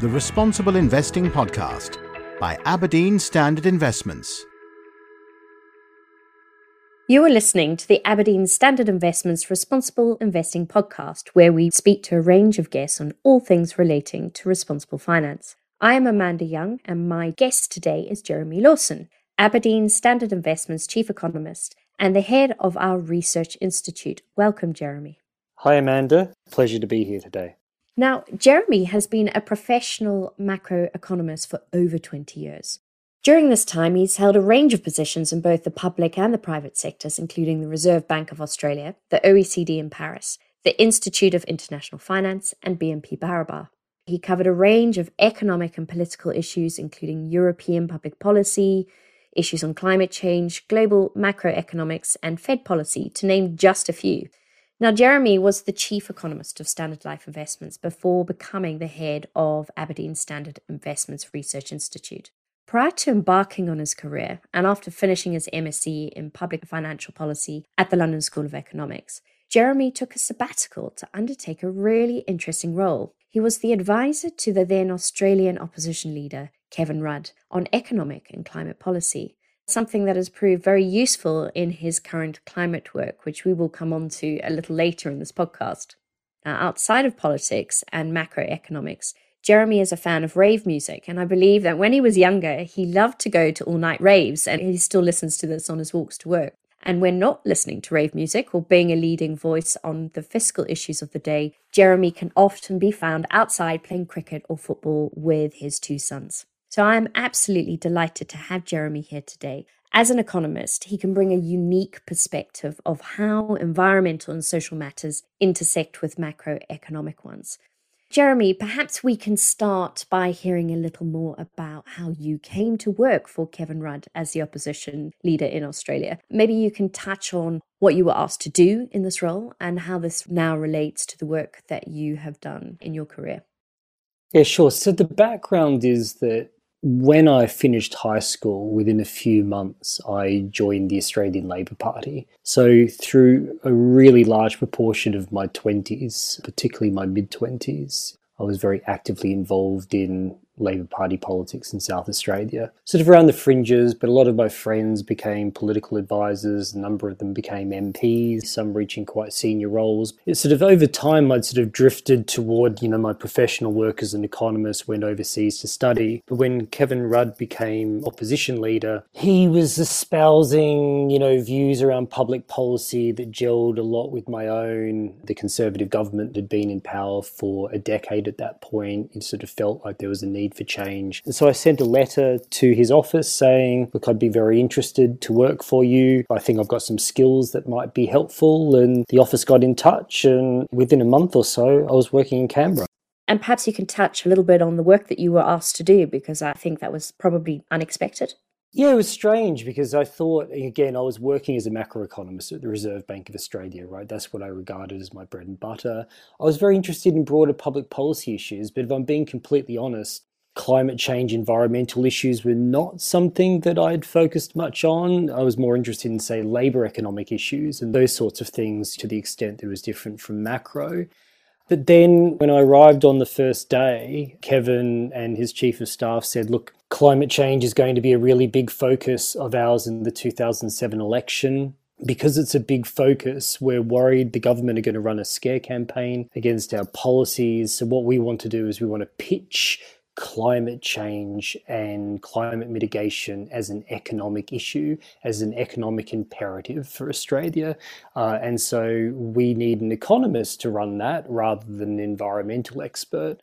the Responsible Investing Podcast by Aberdeen Standard Investments. You are listening to the Aberdeen Standard Investments Responsible Investing Podcast, where we speak to a range of guests on all things relating to responsible finance. I am Amanda Young, and my guest today is Jeremy Lawson, Aberdeen Standard Investments Chief Economist and the head of our Research Institute. Welcome, Jeremy. Hi, Amanda. Pleasure to be here today. Now, Jeremy has been a professional macroeconomist for over 20 years. During this time, he's held a range of positions in both the public and the private sectors, including the Reserve Bank of Australia, the OECD in Paris, the Institute of International Finance, and BNP Paribas. He covered a range of economic and political issues, including European public policy, issues on climate change, global macroeconomics, and Fed policy, to name just a few. Now, Jeremy was the chief economist of Standard Life Investments before becoming the head of Aberdeen Standard Investments Research Institute. Prior to embarking on his career, and after finishing his MSc in Public Financial Policy at the London School of Economics, Jeremy took a sabbatical to undertake a really interesting role. He was the advisor to the then Australian opposition leader, Kevin Rudd, on economic and climate policy something that has proved very useful in his current climate work, which we will come on to a little later in this podcast. Now, outside of politics and macroeconomics, Jeremy is a fan of rave music, and I believe that when he was younger, he loved to go to all night raves, and he still listens to this on his walks to work. And when not listening to rave music or being a leading voice on the fiscal issues of the day, Jeremy can often be found outside playing cricket or football with his two sons. So I am absolutely delighted to have Jeremy here today. As an economist, he can bring a unique perspective of how environmental and social matters intersect with macroeconomic ones. Jeremy, perhaps we can start by hearing a little more about how you came to work for Kevin Rudd as the opposition leader in Australia. Maybe you can touch on what you were asked to do in this role and how this now relates to the work that you have done in your career. Yeah, sure. So the background is that when I finished high school, within a few months, I joined the Australian Labor Party. So, through a really large proportion of my 20s, particularly my mid 20s, I was very actively involved in Labor Party politics in South Australia, sort of around the fringes, but a lot of my friends became political advisors, a number of them became MPs, some reaching quite senior roles. It's sort of over time I'd sort of drifted toward, you know, my professional work as an economist, went overseas to study. But when Kevin Rudd became opposition leader, he was espousing, you know, views around public policy that gelled a lot with my own. The Conservative government had been in power for a decade at that point. It sort of felt like there was a need need for change. And so I sent a letter to his office saying, Look, I'd be very interested to work for you. I think I've got some skills that might be helpful. And the office got in touch, and within a month or so, I was working in Canberra. And perhaps you can touch a little bit on the work that you were asked to do, because I think that was probably unexpected. Yeah, it was strange because I thought, again, I was working as a macroeconomist at the Reserve Bank of Australia, right? That's what I regarded as my bread and butter. I was very interested in broader public policy issues, but if I'm being completely honest, climate change, environmental issues were not something that I'd focused much on. I was more interested in, say, labor economic issues and those sorts of things to the extent that was different from macro. But then when I arrived on the first day, Kevin and his chief of staff said, look, climate change is going to be a really big focus of ours in the 2007 election. Because it's a big focus, we're worried the government are going to run a scare campaign against our policies. So, what we want to do is we want to pitch climate change and climate mitigation as an economic issue, as an economic imperative for Australia. Uh, and so we need an economist to run that rather than an environmental expert.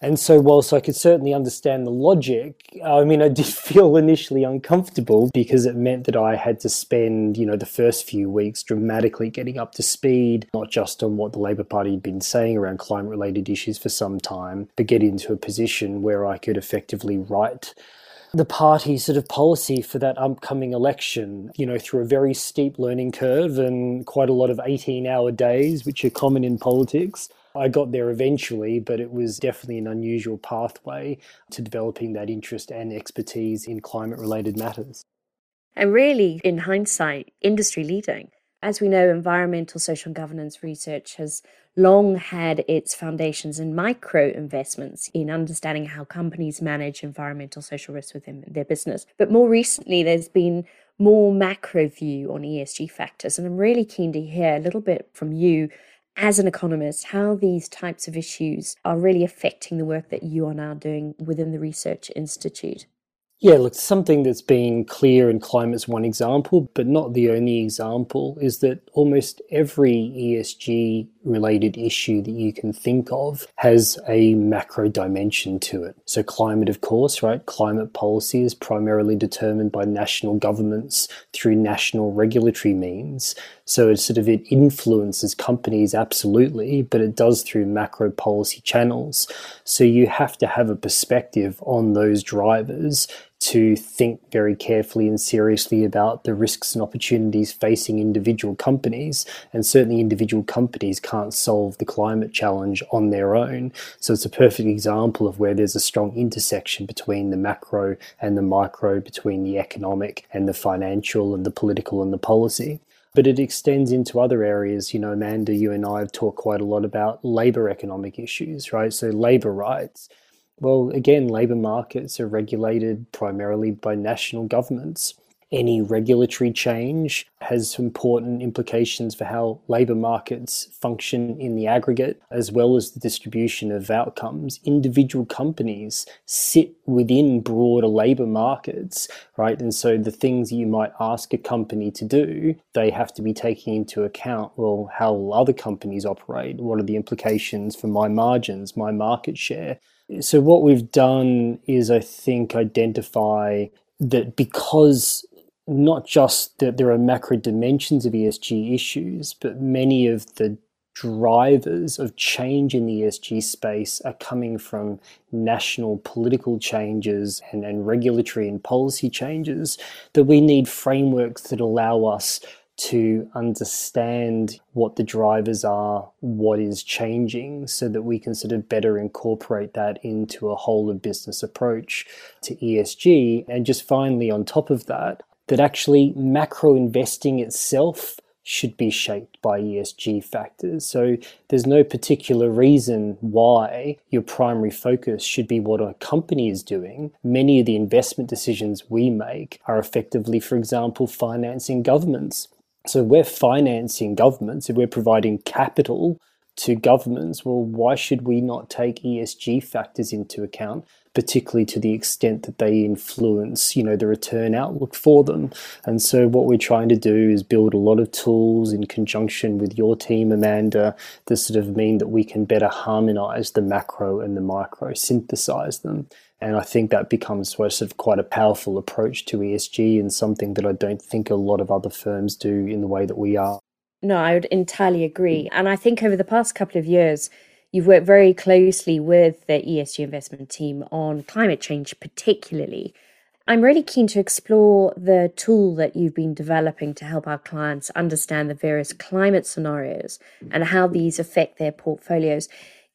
And so, whilst I could certainly understand the logic, I mean, I did feel initially uncomfortable because it meant that I had to spend, you know, the first few weeks dramatically getting up to speed, not just on what the Labor Party had been saying around climate related issues for some time, but get into a position where I could effectively write the party sort of policy for that upcoming election, you know, through a very steep learning curve and quite a lot of 18 hour days, which are common in politics. I got there eventually, but it was definitely an unusual pathway to developing that interest and expertise in climate related matters. And really, in hindsight, industry leading. As we know, environmental social governance research has long had its foundations in micro investments in understanding how companies manage environmental social risks within their business. But more recently, there's been more macro view on ESG factors. And I'm really keen to hear a little bit from you as an economist how these types of issues are really affecting the work that you are now doing within the Research Institute. Yeah, look, something that's been clear in climate's one example, but not the only example, is that almost every ESG related issue that you can think of has a macro dimension to it. So, climate, of course, right? Climate policy is primarily determined by national governments through national regulatory means. So, it sort of it influences companies absolutely, but it does through macro policy channels. So, you have to have a perspective on those drivers to think very carefully and seriously about the risks and opportunities facing individual companies. And certainly, individual companies can't solve the climate challenge on their own. So, it's a perfect example of where there's a strong intersection between the macro and the micro, between the economic and the financial, and the political and the policy but it extends into other areas. You know, Amanda, you and I have talked quite a lot about labor economic issues, right? So, labor rights well, again, labour markets are regulated primarily by national governments. Any regulatory change has important implications for how labour markets function in the aggregate, as well as the distribution of outcomes. Individual companies sit within broader labour markets, right? And so the things you might ask a company to do, they have to be taking into account well, how other companies operate? What are the implications for my margins, my market share? So, what we've done is, I think, identify that because not just that there are macro dimensions of ESG issues, but many of the drivers of change in the ESG space are coming from national political changes and, and regulatory and policy changes, that we need frameworks that allow us to understand what the drivers are, what is changing, so that we can sort of better incorporate that into a whole of business approach to ESG. And just finally, on top of that, that actually macro investing itself should be shaped by ESG factors. So there's no particular reason why your primary focus should be what a company is doing. Many of the investment decisions we make are effectively, for example, financing governments so we're financing governments, if we're providing capital to governments, well, why should we not take ESG factors into account, particularly to the extent that they influence, you know, the return outlook for them? And so what we're trying to do is build a lot of tools in conjunction with your team, Amanda, that sort of mean that we can better harmonize the macro and the micro, synthesize them. And I think that becomes sort of quite a powerful approach to ESG and something that I don't think a lot of other firms do in the way that we are. No, I would entirely agree. And I think over the past couple of years, you've worked very closely with the ESG investment team on climate change, particularly. I'm really keen to explore the tool that you've been developing to help our clients understand the various climate scenarios and how these affect their portfolios.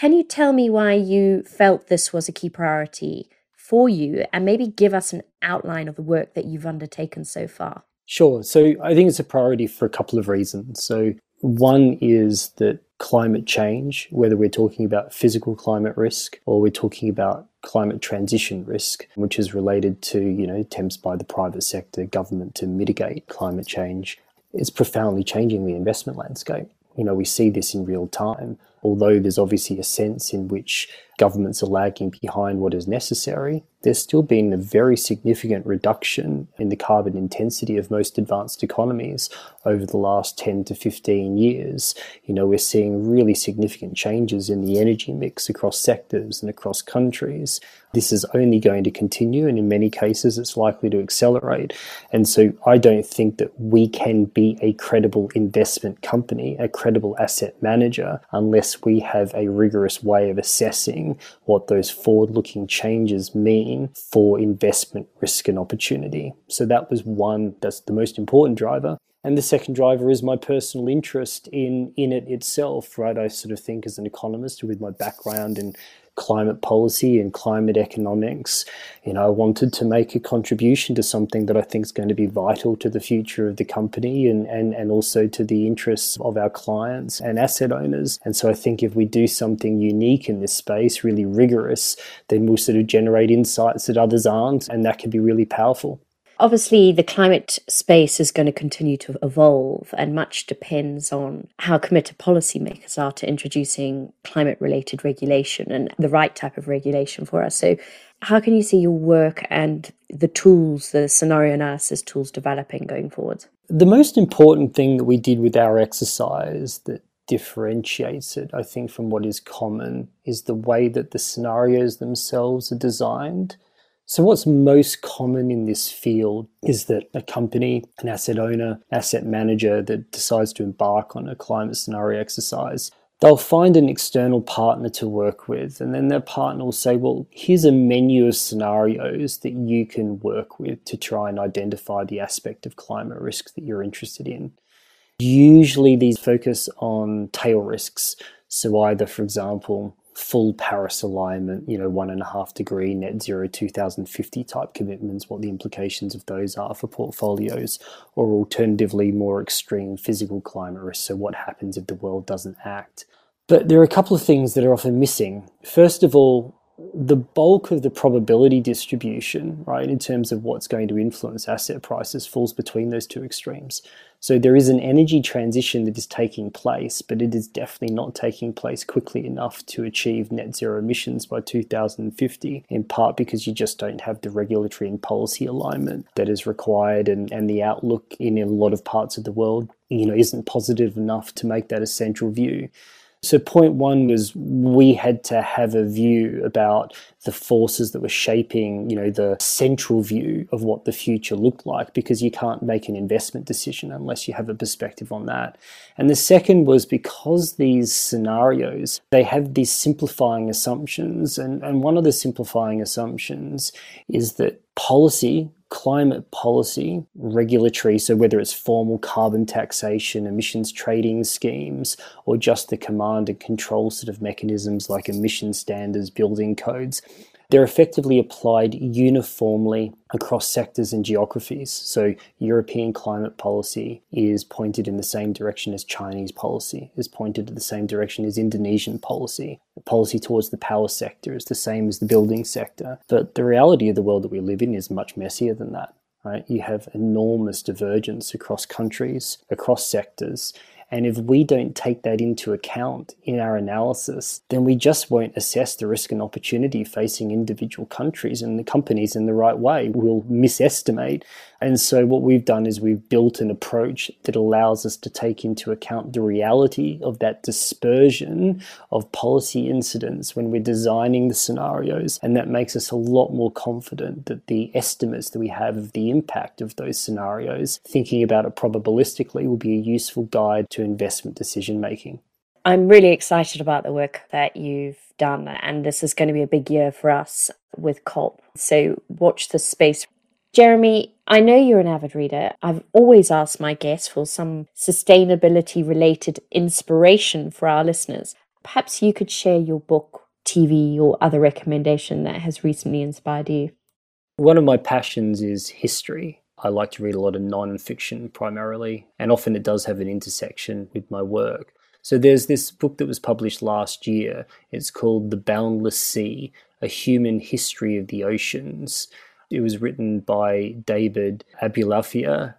Can you tell me why you felt this was a key priority for you and maybe give us an outline of the work that you've undertaken so far? Sure. So I think it's a priority for a couple of reasons. So, one is that climate change, whether we're talking about physical climate risk or we're talking about climate transition risk, which is related to, you know, attempts by the private sector, government to mitigate climate change, is profoundly changing the investment landscape. You know, we see this in real time although there's obviously a sense in which governments are lagging behind what is necessary, there's still been a very significant reduction in the carbon intensity of most advanced economies over the last 10 to 15 years. You know, we're seeing really significant changes in the energy mix across sectors and across countries. This is only going to continue, and in many cases, it's likely to accelerate. And so, I don't think that we can be a credible investment company, a credible asset manager, unless we have a rigorous way of assessing what those forward looking changes mean for investment risk and opportunity. So, that was one, that's the most important driver. And the second driver is my personal interest in in it itself, right? I sort of think as an economist with my background in climate policy and climate economics. You know, I wanted to make a contribution to something that I think is going to be vital to the future of the company and, and, and also to the interests of our clients and asset owners. And so I think if we do something unique in this space, really rigorous, then we'll sort of generate insights that others aren't, and that can be really powerful. Obviously, the climate space is going to continue to evolve, and much depends on how committed policymakers are to introducing climate related regulation and the right type of regulation for us. So, how can you see your work and the tools, the scenario analysis tools developing going forward? The most important thing that we did with our exercise that differentiates it, I think, from what is common is the way that the scenarios themselves are designed. So, what's most common in this field is that a company, an asset owner, asset manager that decides to embark on a climate scenario exercise, they'll find an external partner to work with. And then their partner will say, Well, here's a menu of scenarios that you can work with to try and identify the aspect of climate risks that you're interested in. Usually, these focus on tail risks. So, either, for example, full Paris alignment, you know, one and a half degree net zero 2050 type commitments, what the implications of those are for portfolios, or alternatively, more extreme physical climate risks. So, what happens if the world doesn't act? But there are a couple of things that are often missing. First of all, the bulk of the probability distribution, right, in terms of what's going to influence asset prices, falls between those two extremes. So there is an energy transition that is taking place, but it is definitely not taking place quickly enough to achieve net zero emissions by 2050, in part because you just don't have the regulatory and policy alignment that is required, and, and the outlook in a lot of parts of the world, you know, isn't positive enough to make that a central view. So, point one was we had to have a view about the forces that were shaping, you know, the central view of what the future looked like, because you can't make an investment decision unless you have a perspective on that. And the second was because these scenarios, they have these simplifying assumptions. And, and one of the simplifying assumptions is that policy climate policy, regulatory, so whether it's formal carbon taxation, emissions trading schemes, or just the command and control sort of mechanisms like emission standards, building codes, they're effectively applied uniformly across sectors and geographies. So, European climate policy is pointed in the same direction as Chinese policy, is pointed in the same direction as Indonesian policy. The policy towards the power sector is the same as the building sector. But the reality of the world that we live in is much messier than that. Right? You have enormous divergence across countries, across sectors, and if we don't take that into account in our analysis, then we just won't assess the risk and opportunity facing individual countries and the companies in the right way. We'll misestimate. And so, what we've done is we've built an approach that allows us to take into account the reality of that dispersion of policy incidents when we're designing the scenarios. And that makes us a lot more confident that the estimates that we have of the impact of those scenarios, thinking about it probabilistically, will be a useful guide to investment decision making. I'm really excited about the work that you've done, and this is going to be a big year for us with COP. So watch the space. Jeremy, I know you're an avid reader. I've always asked my guests for some sustainability related inspiration for our listeners. Perhaps you could share your book, TV, or other recommendation that has recently inspired you. One of my passions is history. I like to read a lot of non-fiction primarily, and often it does have an intersection with my work. So there's this book that was published last year. It's called The Boundless Sea: A Human History of the Oceans. It was written by David Abulafia,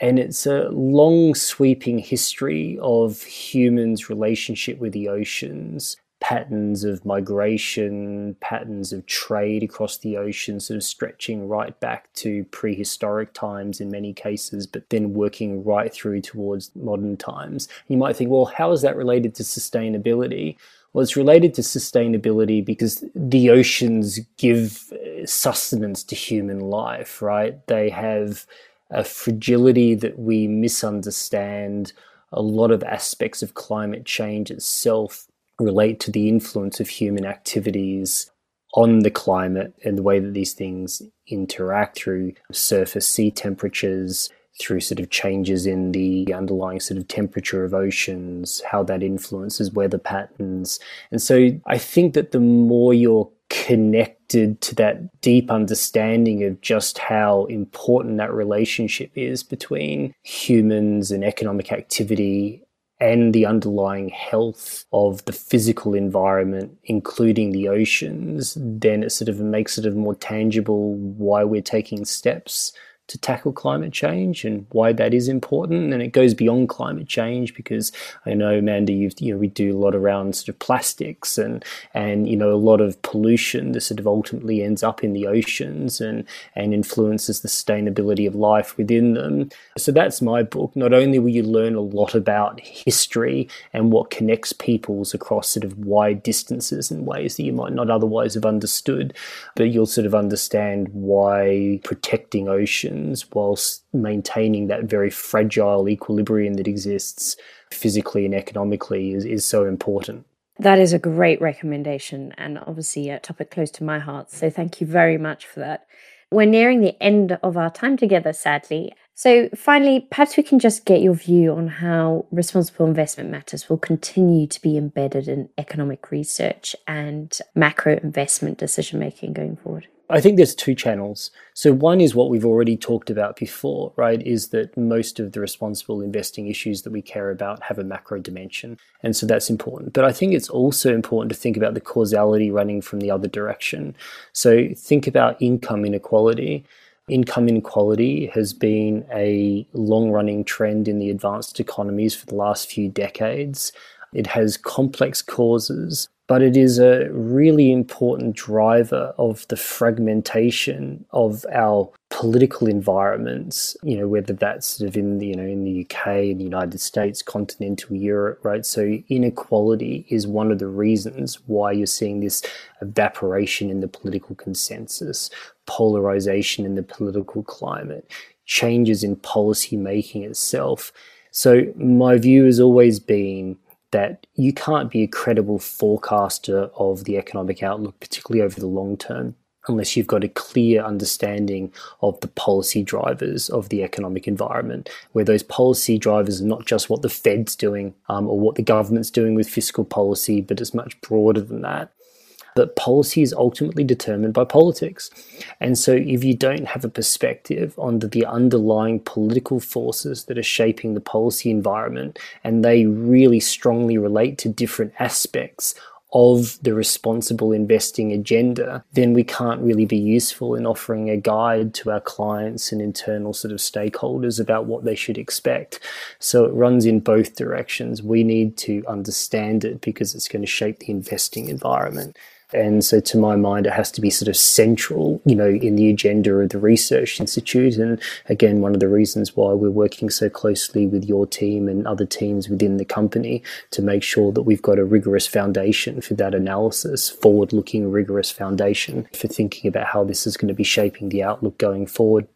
and it's a long sweeping history of humans' relationship with the oceans patterns of migration, patterns of trade across the ocean, sort of stretching right back to prehistoric times in many cases, but then working right through towards modern times. You might think, well, how is that related to sustainability? Well, it's related to sustainability because the oceans give uh, sustenance to human life, right? They have a fragility that we misunderstand. A lot of aspects of climate change itself relate to the influence of human activities on the climate and the way that these things interact through surface sea temperatures, through sort of changes in the underlying sort of temperature of oceans, how that influences weather patterns. And so I think that the more you're connected to that deep understanding of just how important that relationship is between humans and economic activity and the underlying health of the physical environment, including the oceans, then it sort of makes it more tangible why we're taking steps to tackle climate change and why that is important. And it goes beyond climate change because I know, Amanda, you know, we do a lot around sort of plastics and, and, you know, a lot of pollution that sort of ultimately ends up in the oceans and, and influences the sustainability of life within them. So that's my book. Not only will you learn a lot about history and what connects peoples across sort of wide distances in ways that you might not otherwise have understood, but you'll sort of understand why protecting oceans whilst maintaining that very fragile equilibrium that exists physically and economically is, is so important. That is a great recommendation and obviously a topic close to my heart. So thank you very much for that. We're nearing the end of our time together, sadly. So, finally, perhaps we can just get your view on how responsible investment matters will continue to be embedded in economic research and macro investment decision making going forward. I think there's two channels. So one is what we've already talked about before, right? Is that most of the responsible investing issues that we care about have a macro dimension. And so that's important. But I think it's also important to think about the causality running from the other direction. So think about income inequality. Income inequality has been a long running trend in the advanced economies for the last few decades. It has complex causes but it is a really important driver of the fragmentation of our political environments, you know, whether that's sort of in the, you know, in the UK, in the United States, continental Europe, right? So inequality is one of the reasons why you're seeing this evaporation in the political consensus, polarization in the political climate, changes in policy making itself. So my view has always been that you can't be a credible forecaster of the economic outlook, particularly over the long term, unless you've got a clear understanding of the policy drivers of the economic environment, where those policy drivers are not just what the Fed's doing um, or what the government's doing with fiscal policy, but it's much broader than that that policy is ultimately determined by politics. And so, if you don't have a perspective on the, the, underlying political forces that are shaping the policy environment, and they really strongly relate to different aspects of the responsible investing agenda, then we can't really be useful in offering a guide to our clients and internal sort of stakeholders about what they should expect. So it runs in both directions. We need to understand it because it's going to shape the investing environment. And so, to my mind, it has to be sort of central, you know, in the agenda of the research institute. And again, one of the reasons why we're working so closely with your team and other teams within the company to make sure that we've got a rigorous foundation for that analysis, forward looking, rigorous foundation for thinking about how this is going to be shaping the outlook going forward.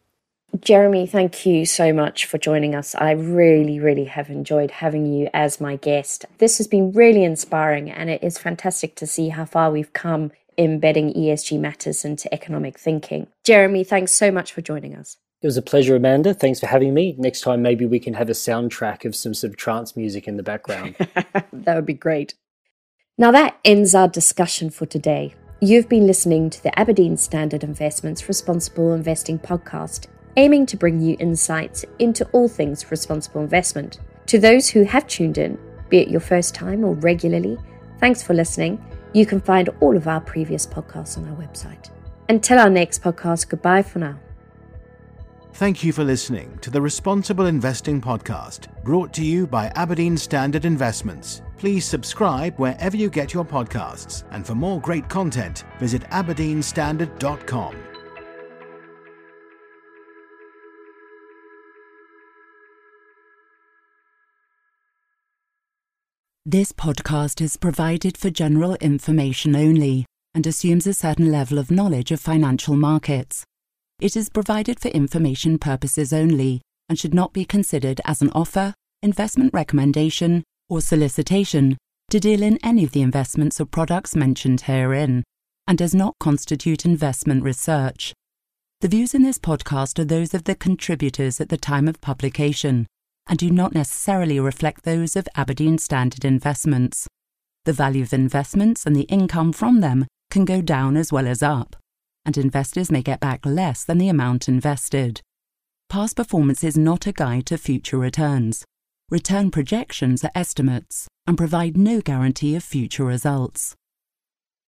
Jeremy, thank you so much for joining us. I really, really have enjoyed having you as my guest. This has been really inspiring, and it is fantastic to see how far we've come embedding ESG matters into economic thinking. Jeremy, thanks so much for joining us. It was a pleasure, Amanda. Thanks for having me. Next time, maybe we can have a soundtrack of some sort of trance music in the background. that would be great. Now, that ends our discussion for today. You've been listening to the Aberdeen Standard Investments Responsible Investing podcast aiming to bring you insights into all things responsible investment. To those who have tuned in, be it your first time or regularly, thanks for listening. You can find all of our previous podcasts on our website. Until our next podcast, goodbye for now. Thank you for listening to the Responsible Investing Podcast, brought to you by Aberdeen Standard Investments. Please subscribe wherever you get your podcasts, and for more great content, visit aberdeenstandard.com. This podcast is provided for general information only and assumes a certain level of knowledge of financial markets. It is provided for information purposes only and should not be considered as an offer, investment recommendation, or solicitation to deal in any of the investments or products mentioned herein, and does not constitute investment research. The views in this podcast are those of the contributors at the time of publication and do not necessarily reflect those of Aberdeen Standard Investments. The value of investments and the income from them can go down as well as up, and investors may get back less than the amount invested. Past performance is not a guide to future returns. Return projections are estimates and provide no guarantee of future results.